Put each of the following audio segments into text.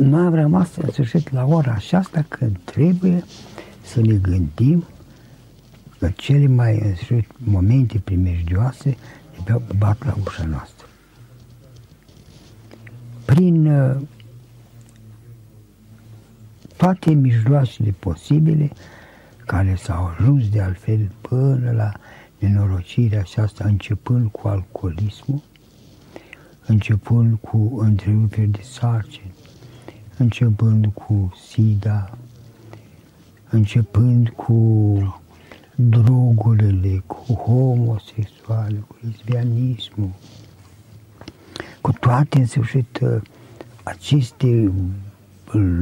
noi am rămas în sfârșit la ora aceasta când trebuie să ne gândim că cele mai în sfârșit, momente primejdioase de bat la ușa noastră. Prin uh, toate mijloacele posibile care s-au ajuns de altfel până la nenorocirea aceasta, începând cu alcoolismul, începând cu întreruperi de sarcini, începând cu SIDA, începând cu drogurile, cu homosexuale, cu lesbianismul, cu toate, în sfârșit, aceste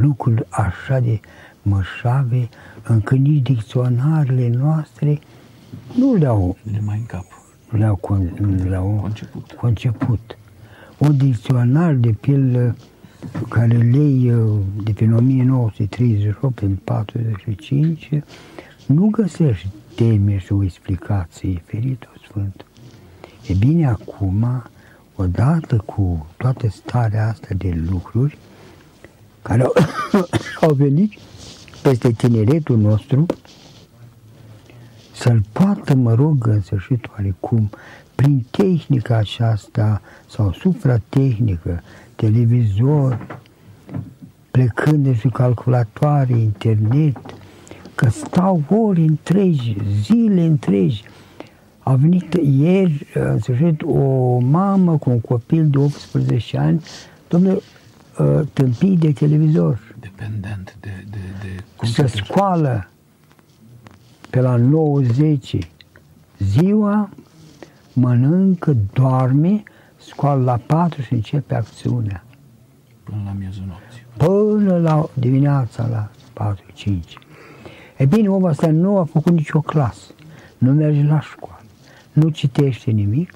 lucruri așa de mășave, încât nici dicționarele noastre nu le-au le mai în cap. Le-au, le-au conceput. conceput. Un dicționar de pildă care lei de pe 1938 în 45 nu găsești teme și o explicație ferită Sfânt. E bine, acum, odată cu toată starea asta de lucruri care au, au venit peste tineretul nostru, să-l poată, mă rog, în sfârșit oarecum, prin tehnica aceasta sau supratehnică, televizor, plecând de sub calculatoare, internet, că stau ori întregi, zile întregi. A venit ieri, în sfârșit, o mamă cu un copil de 18 ani, domnule, ă, tâmpii de televizor. Dependent de... de, de cum să scoală pe la 90 ziua, mănâncă, doarme, scoală la 4 și începe acțiunea. Până la miezul nopții. Până la dimineața la 4-5. E bine, omul ăsta nu a făcut nicio clasă, nu merge la școală, nu citește nimic,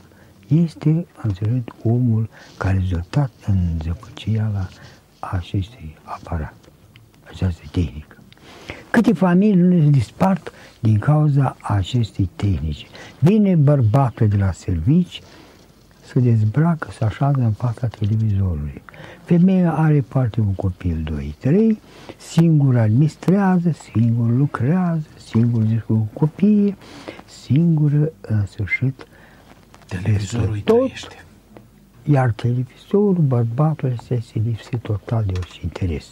este, înțeleg, omul care a rezultat în zăpăcia la acestui aparat, această tehnică. Câte familii nu se dispart din cauza acestei tehnici. Vine bărbatul de la servici, se dezbracă, se așează în fața televizorului. Femeia are parte un copil, 2-3, singur administrează, singur lucrează, singur cu copii, singur în sfârșit televizorul tot, trăiește. Iar televizorul, bărbatul este lipsit total de orice interes.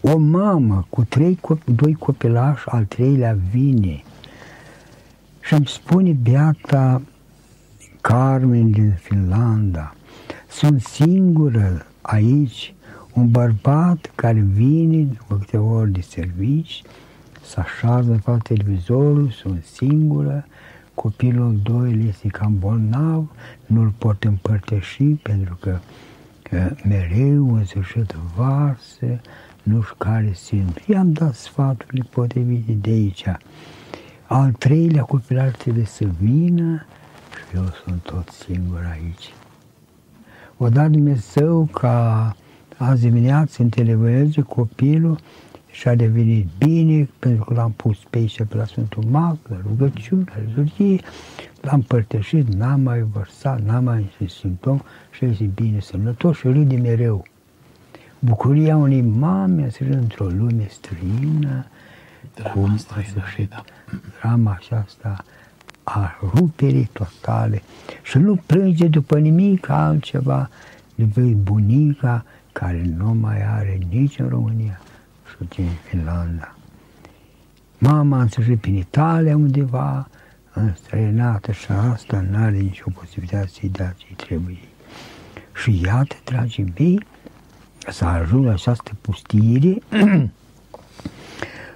O mamă cu trei copii, doi copilași, al treilea vine și îmi spune beata Carmen din Finlanda, sunt singură aici, un bărbat care vine după câte ori de servici, să așează în fața televizorul, sunt singură, copilul doi este cam bolnav, nu-l pot împărtăși pentru că, că mereu în sfârșit varsă, nu știu care simt. I-am dat sfaturile potrivite de aici. Al treilea copil trebuie să vină și eu sunt tot singur aici. O dat Dumnezeu ca azi dimineață în televizor copilul și a devenit bine pentru că l-am pus pe aici pe la Sfântul Mag, la rugăciune, la rezurgie, l-am părtășit, n-am mai vărsat, n-am mai simptom și a zis bine, sănătos și râde mereu. Bucuria unei mame să într-o lume străină, drama cum străină, a sfârșit da. drama aceasta a ruperii totale și nu plânge după nimic altceva decât bunica care nu mai are nici în România și din Finlanda. Mama a înțeles prin Italia undeva, înstrăinată și asta nu are nicio posibilitate să-i dea ce trebuie. Și iată, dragii mei, să ajung la această pustire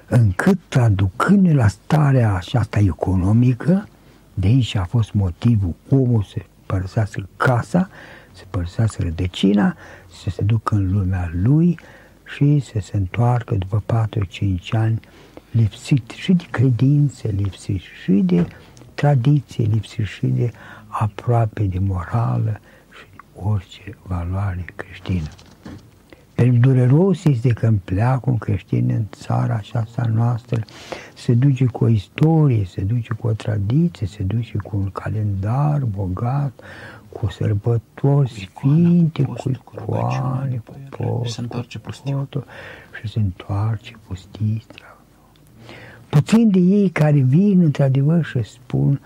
încât aducându la starea aceasta economică, de aici a fost motivul omul să părăsească casa, să părăsească rădăcina, să se ducă în lumea lui și să se întoarcă după 4-5 ani lipsit și de credințe, lipsit și de tradiție, lipsit și de aproape de morală și orice valoare creștină. Pentru dureros este când pleacă un creștin în țara aceasta noastră, se duce cu o istorie, se duce cu o tradiție, se duce cu un calendar bogat, cu sărbători sfinte, cu icoane, cu postul, se întoarce pustiu. Și se întoarce pustiți. Puțin de ei care vin într-adevăr și spun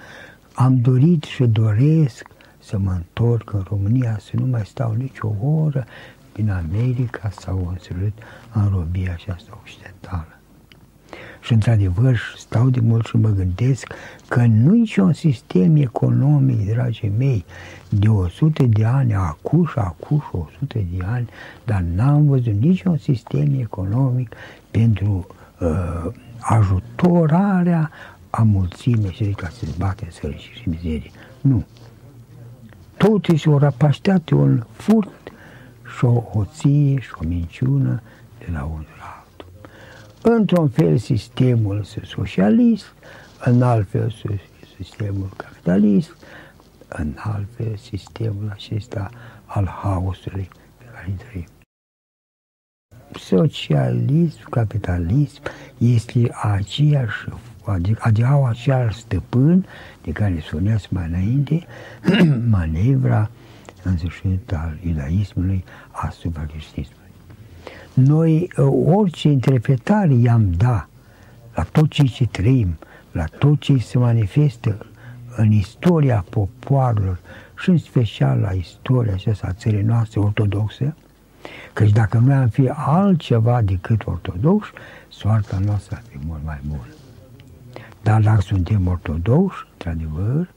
am dorit și doresc să mă întorc în România, să nu mai stau nicio oră din America sau în sfârșit în robia aceasta occidentală. Și într-adevăr stau de mult și mă gândesc că nu niciun sistem economic, dragii mei, de 100 de ani, acum și acum și 100 de ani, dar n-am văzut niciun sistem economic pentru uh, ajutorarea a mulțimii și ca să bate sărăcie și mizerie. Nu. Toți și o rapașteate un furt și o hoție și o minciună de la unul la altul. Într-un fel sistemul este socialist, în alt fel sistemul capitalist, în alt fel sistemul acesta al haosului pe care trăim socialism, capitalism este aceeași, adică, adică au aceeași stăpân de care spuneați mai înainte, manevra în sfârșit al iudaismului asupra creștinismului. Noi orice interpretare i-am da la tot ce ce trăim, la tot ce se manifestă în istoria popoarelor și în special la istoria aceasta a țării noastre ortodoxe, Căci dacă noi am fi altceva decât ortodoxi, soarta noastră ar fi mult mai bună. Dar dacă suntem ortodoxi, într-adevăr,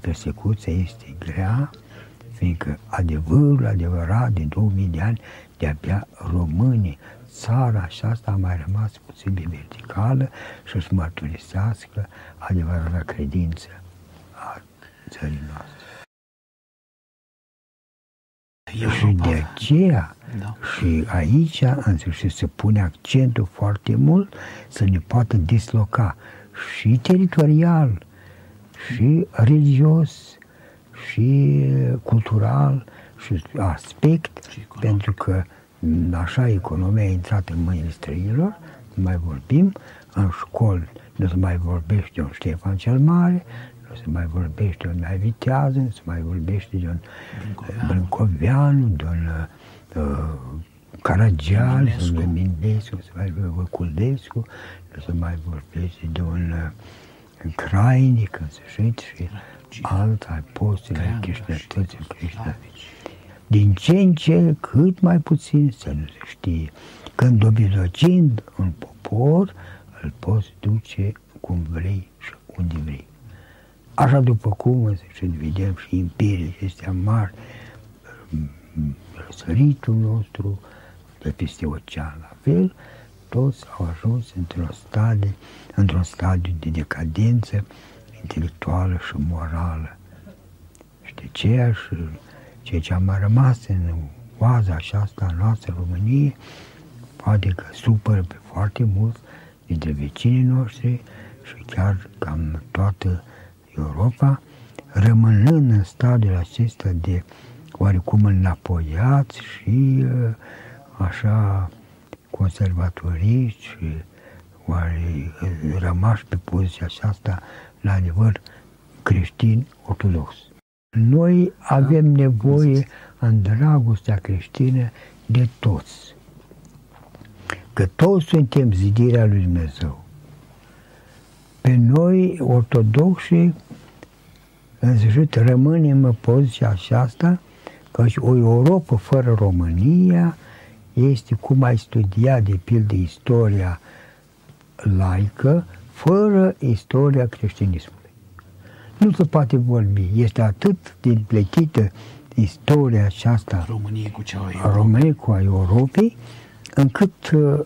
persecuția este grea, fiindcă adevărul adevărat de 2000 de ani, de-abia românii, țara aceasta a mai rămas puțin de verticală și să mărturisească adevărata credință a țării noastre. Și de aceea, da. și aici, în sfârșit, se pune accentul foarte mult să ne poată disloca și teritorial, și religios, și cultural, și aspect, și pentru că așa economia a intrat în mâinile străinilor, nu mai vorbim, în școli nu se mai vorbește un Ștefan cel Mare, nu se mai vorbește de un mai vitează, nu se mai vorbește de un Brâncoveanu, de un uh, Caragial, de un Mindescu, nu se mai vorbește de Culdescu, nu se mai vorbește de un uh, Crainic, în sfârșit, și alt apostol al creștinătății creștină. Din ce în ce, cât mai puțin, să nu se știe. Când obidocind un popor, îl poți duce cum vrei și unde vrei. Așa după cum și vedem și imperiile acestea mari, săritul nostru, de peste ocean la fel, toți au ajuns într-un stadiu, într-un stadiu de decadență intelectuală și morală. Și de aceea și ceea ce a mai rămas în oaza aceasta noastră României, poate că supără pe foarte mulți dintre vecinii noștri și chiar cam toată Europa, rămânând în stadiul acesta de oarecum înapoiați și uh, așa conservatoriști și oare uh, rămași pe poziția aceasta la adevăr creștin ortodox. Noi avem nevoie în dragostea creștină de toți. Că toți suntem zidirea lui Dumnezeu. Pe noi, ortodoxi, în sfârșit, rămânem în poziția aceasta că o Europa fără România este cum ai studia, de pildă, istoria laică, fără istoria creștinismului. Nu se poate vorbi. Este atât de pletită istoria aceasta României cu cea a României cu a Europei, încât uh,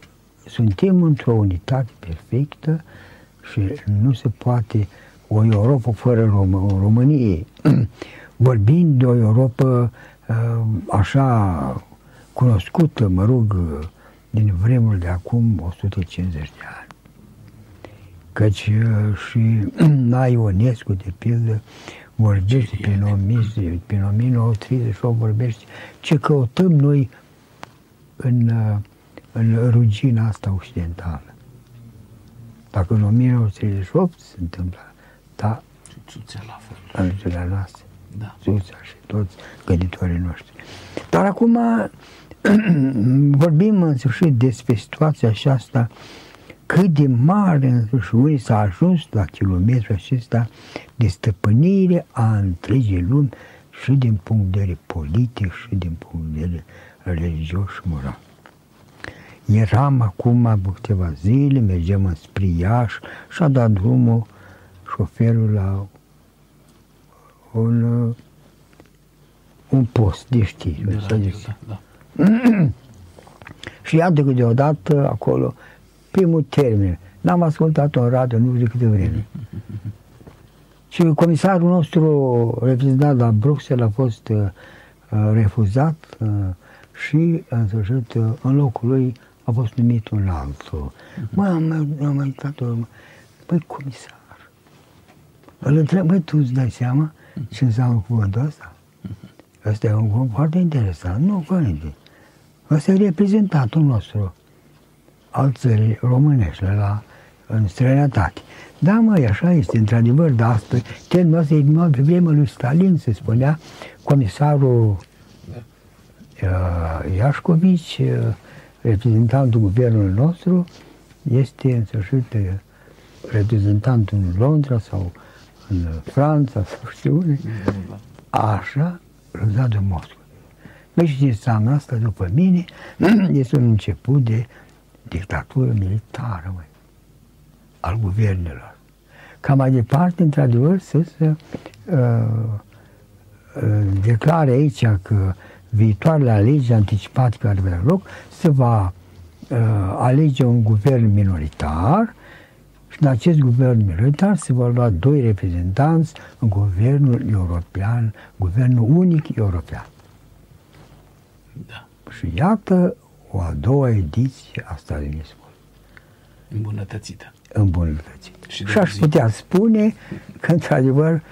suntem într-o unitate perfectă și nu se poate o Europa fără Rom- Românie. Vorbind de o Europa uh, așa cunoscută, mă rog, din vremuri de acum 150 de ani. Căci uh, și la Ionescu, de pildă, vorbește pe 1938, vorbește ce căutăm noi în, uh, în rugina asta occidentală. Dacă în 1938 se întâmplă, da, Și țuțea la fel. în zilele noastre, Da. Zuța și toți gânditorii noștri. Dar acum vorbim în sfârșit despre situația aceasta cât de mare în sfârșit unii s-a ajuns la kilometrul acesta de stăpânire a întregii lumi și din punct de vedere politic și din punct de vedere religios și moral. Eram acum după câteva zile, mergem înspre Iași și a dat drumul șoferul la un, uh, un post de știri. De să radio, zic. da, da. Și iată că deodată acolo, primul termen, n-am ascultat-o în radio nu știu de câte vreme. Și comisarul nostru reprezentat la Bruxelles a fost uh, uh, refuzat uh, și, în sfârșit, uh, în locul lui a fost numit un altul. Mă, am, am mai uitat-o, băi, comisar, îl întreb, băi, tu îți dai seama ce înseamnă cuvântul ăsta? Ăsta e un cuvânt foarte interesant. Nu, părinte. Ăsta e reprezentantul nostru al țării românești la, în străinătate. Da, măi, așa este, într-adevăr, dar astăzi, termenul ăsta e numai pe vremea lui Stalin, se spunea, comisarul uh, Iașcovici, uh, reprezentantul guvernului nostru, este în sfârșit uh, reprezentantul în Londra sau în Franța sau știu unde, așa, răzat de Moscova. Băi, și ce înseamnă asta, după mine, este un început de dictatură militară, măi, al guvernelor. Ca mai departe, într-adevăr, să se uh, uh, declare aici că viitoarele alegeri anticipate care vor avea loc se va uh, alege un guvern minoritar și în acest guvern minoritar se vor lua doi reprezentanți în guvernul european, guvernul unic european. da. Și iată o a doua ediție a stalinismului Îmbunătățită. îmbunătățit. Și Și, de aș zi. putea spune că, într-adevăr,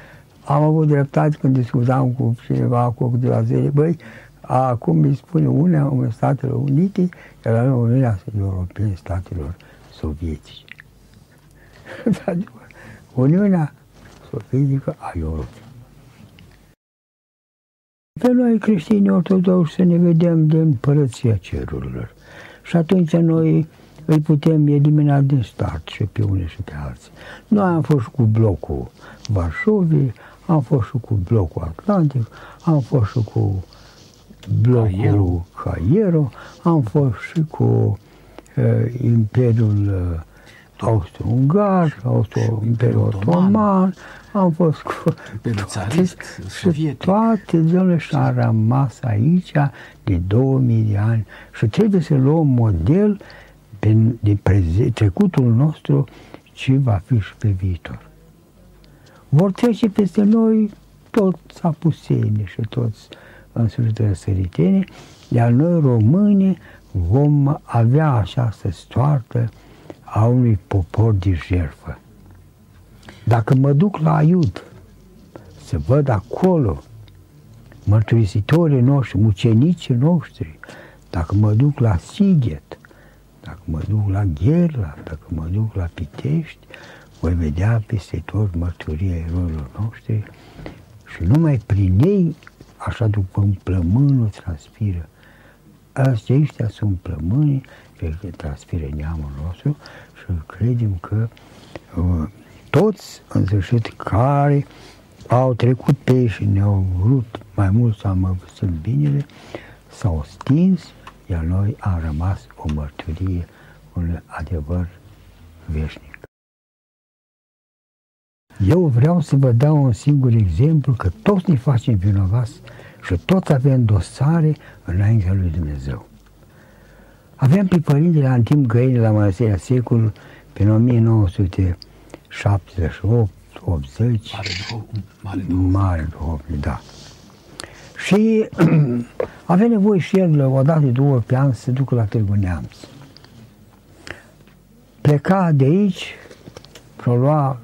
am avut dreptate când discutam cu cineva cu câteva zile, băi, acum îi spune una în Statele Unite, iar la Uniunea Europeană Statelor Sovietice. Într-adevăr, Uniunea Sovietică a Europei. Pe noi creștini ortodoxi să ne vedem de împărăția cerurilor. Și atunci noi îi putem elimina din start și pe unii și pe alții. Noi am fost cu blocul Varșovii, am fost și cu blocul Atlantic, am fost și cu blocul Cairo. Cairo, am fost și cu uh, Imperiul uh, Austro-Ungar, Austro, Imperiul Otoman. Otoman, am fost cu Imperiul toate- țarist, și sovietic. toate zilele și a rămas aici de 2000 de ani și trebuie să luăm model din, din preze, trecutul nostru ce va fi și pe viitor. Vor trece peste noi toți apuseni și toți în sfârșit răsăriteni, iar noi români vom avea această stoartă a unui popor de jertfă. Dacă mă duc la Aiud, să văd acolo mărturisitorii noștri, mucenicii noștri, dacă mă duc la Sighet, dacă mă duc la Gherla, dacă mă duc la Pitești, voi vedea peste tot mărturia eroilor noștri și numai prin ei, așa după un plămânul transpiră. Aceștia sunt plămânii pe care transpiră neamul nostru și credem că uh, toți, în sfârșit, care au trecut pe ei și ne-au vrut mai mult să am văzut binele, s-au stins, iar noi am rămas o mărturie, un adevăr veșnic. Eu vreau să vă dau un singur exemplu că toți ne facem vinovați și toți avem dosare înaintea lui Dumnezeu. Aveam pe părintele Antim Găini la Mănăstirea Secul pe 1978, 80, Mare duhov, mare duhov. mare duhovnic, da. Și avea nevoie și el, o dată, de două ori pe an, să se ducă la Târgu Neamț. Pleca de aici, și-o lua,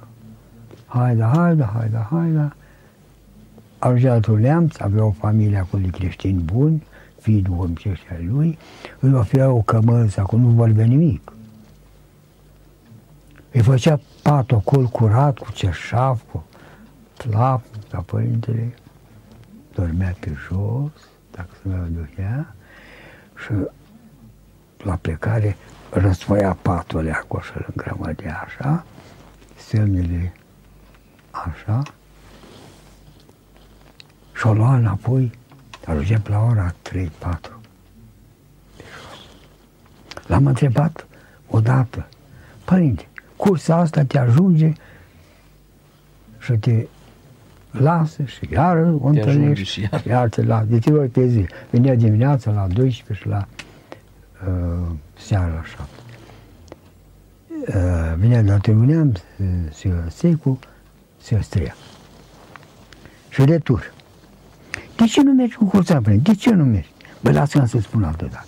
haida, haida, haida, haida, ajungea la Târgu Neamț, avea o familie acolo de creștini buni, fiul omcește al lui, îi oferea o cămăță, acum nu vorbea nimic. Îi făcea patul acolo curat, cu cerșaf, cu plap, ca părintele dormea pe jos, dacă se mai ducea, și la plecare răsfoia patul acolo și îl îngrămădea așa, semnele așa, și o lua înapoi, ajungem la ora 3-4. L-am întrebat odată, părinte, cursa asta te ajunge și te lasă și iar o întâlnești și iar. iar te lasă. De trei ori pe zi. Venea dimineața la 12 și la uh, seara la 7. Uh, venea de la Târguneam, se Secu, se Strea. Și retur. De ce nu mergi cu cursa prin? De ce nu mergi? Bă, lasă să spun altă dată.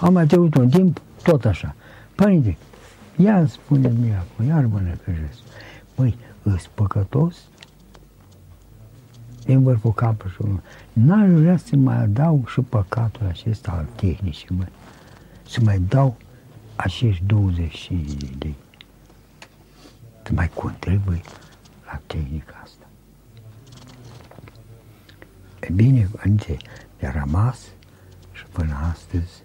Am mai trecut un timp, tot așa. Părinte, ia spune-mi acum, iar mă necăjesc. Măi, îs păcătos? Îmi vârful capul și unul. N-aș vrea să mai adaug și păcatul acesta al tehnicii, măi. Să mai dau acești 20 de lei. Să mai contribui la tehnica asta. E bine, înțe, mi-a rămas și până astăzi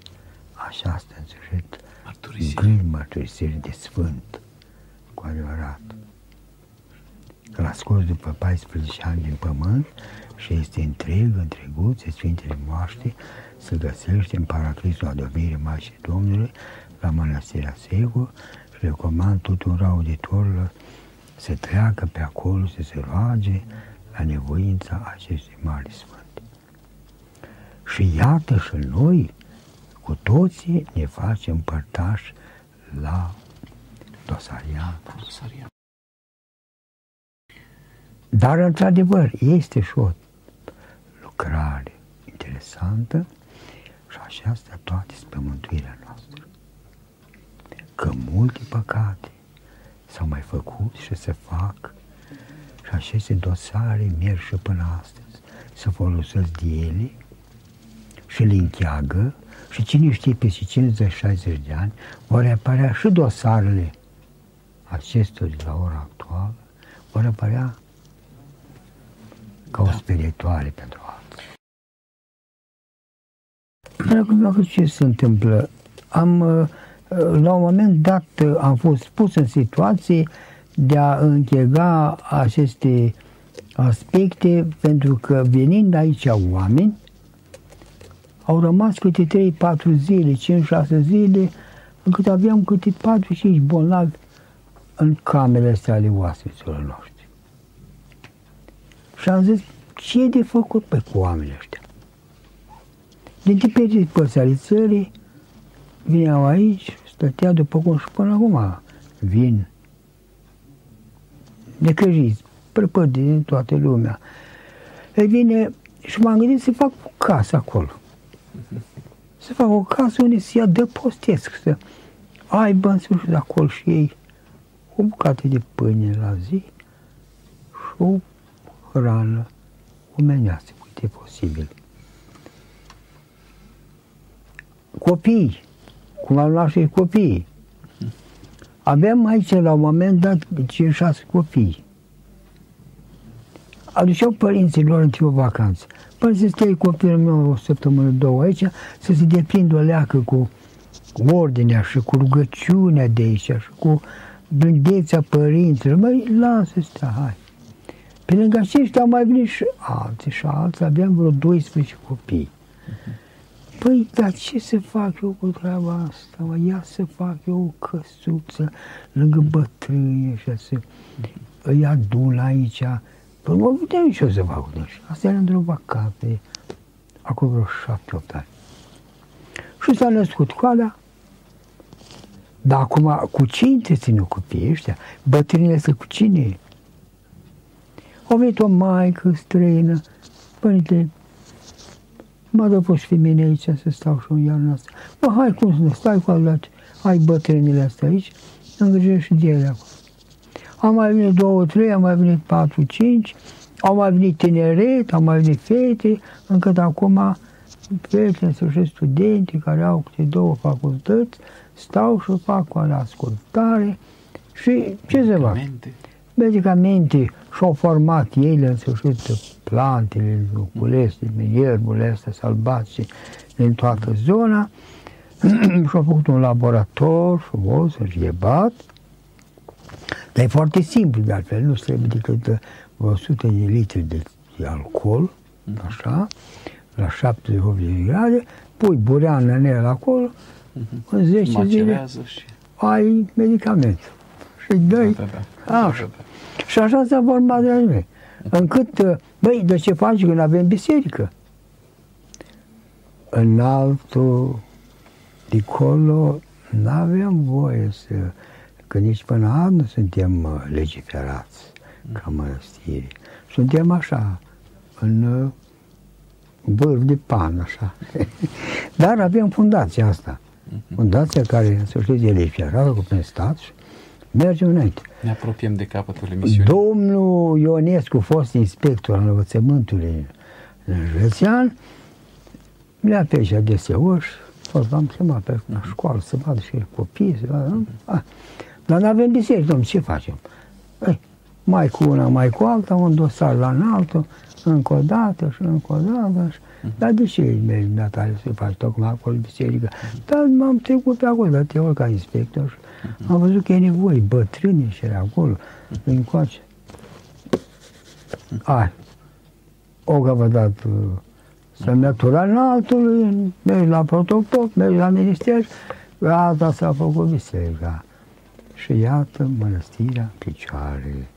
așa asta în sfârșit Mărturisire. gând mărturisire de sfânt, cu adevărat. Că l-a scos după 14 ani din pământ și este întreg, întreguț, Sfintele Moaște, se găsește în Paraclisul Adormirii Maicii Domnului, la Mănăstirea Segu și recomand tuturor auditorilor să treacă pe acolo, să se roage la nevoința acestui mari sfânt. Și iată și noi, cu toții, ne facem părtași la dosariat. Rosaria. Dar, într-adevăr, este și o lucrare interesantă și aceasta toate spre mântuirea noastră. Că multe păcate s-au mai făcut și se fac și aceste dosare merg și până astăzi. Să folosesc de ele și le încheagă și cine știe peste 50-60 de ani vor apărea și dosarele acestor de la ora actuală, vor apărea ca o Da. sperietoare pentru alții. Dragul ce se întâmplă? Am, uh, la un moment dat, uh, am fost pus în situație de a închega aceste aspecte, pentru că venind aici oameni, au rămas câte 3-4 zile, 5-6 zile, încât aveam câte 4-5 bolnavi în camerele astea ale oaspeților noștri. Și am zis, ce e de făcut pe cu oamenii ăștia? Din diferite părți ale țării, vineau aici, stătea după cum și până acum vin necăjiți, prăpădiți din toată lumea. Ei bine, și m-am gândit să fac o casă acolo. Să fac o casă unde să ia de postesc, să aibă în sfârșit de acolo și ei o bucată de pâine la zi și o hrană omenească, cât e posibil. Copii, cum am luat și copii. Aveam aici la un moment dat 5-6 copii. Aduceau părinților în timp vacanță. Până să stai copilul meu o săptămână, două aici, să se deprindă o leacă cu ordinea și cu rugăciunea de aici și cu blândețea părinților. Măi, lasă stea, hai. Pe lângă aceștia au mai venit și alții și alții, aveam vreo 12 copii. Păi, dar ce să fac eu cu treaba asta? Mă, ia să fac eu o căsuță lângă bătrâni și să îi adun aici. Păi mă puteam și eu să fac cu dânsi. Asta era într-o vacanță, acum vreo șapte-opt ani. Și s-a născut coala. Dar acum, cu ce întrețin copiii ăștia? Bătrânile să cu cine? A venit o maică străină, părinte, mă dă fost femeile aici să stau și în iarna asta. Bă, hai cum să ne stai cu alea, hai bătrânile astea aici, îngrijești de ele acolo. Am mai venit două, trei, am mai venit patru, cinci, au mai venit tineret, au mai venit fete, încât acum prieteni, să și studenții care au câte două facultăți, stau și fac o ascultare și ce se fac? Medicamente. Medicamente și-au format ele în sfârșit plantele, culeste, ierburile astea sălbatice din toată zona și-au făcut un laborator frumos, înșiebat, dar e foarte simplu de altfel, nu trebuie decât 100 de litri de alcool, așa, la 78 de grade, pui bureană în el acolo, în 10 zile Macerează și... ai medicament. Și dai, Da, da, da. așa. Da, da. Și așa s-a format de mei. Încât, uh, băi, de ce faci când avem biserică? În altul, dincolo, nu avem voie să, că nici până azi nu suntem uh, legiferați ca mănăstiri. Suntem așa, în uh, vârf de pan, așa. Dar avem fundația asta. Fundația care, în sfârșit, e legiferată cu prin stat și merge înainte. Ne apropiem de capătul emisiunii. Domnul Ionescu, fost inspector al învățământului în județean, le-a pe aici deseori și fost am chemat pe la școală să vadă și copii, să vadă, ah. Dar nu avem biserică, domnule, ce facem? Ei, mai cu una, mai cu alta, un dosar la înaltul, încă o dată și încă o dată. Și... Dar de ce mergi natale să faci tocmai acolo biserică? Dar m-am trecut pe acolo, dar te ori ca inspector și am văzut că e nevoie, bătrâni și era acolo, încoace. Ai, o că vă dat uh, semnătura înaltului, mergi la protocol, mergi la minister, gata s-a făcut biserica. Și iată mănăstirea în picioare.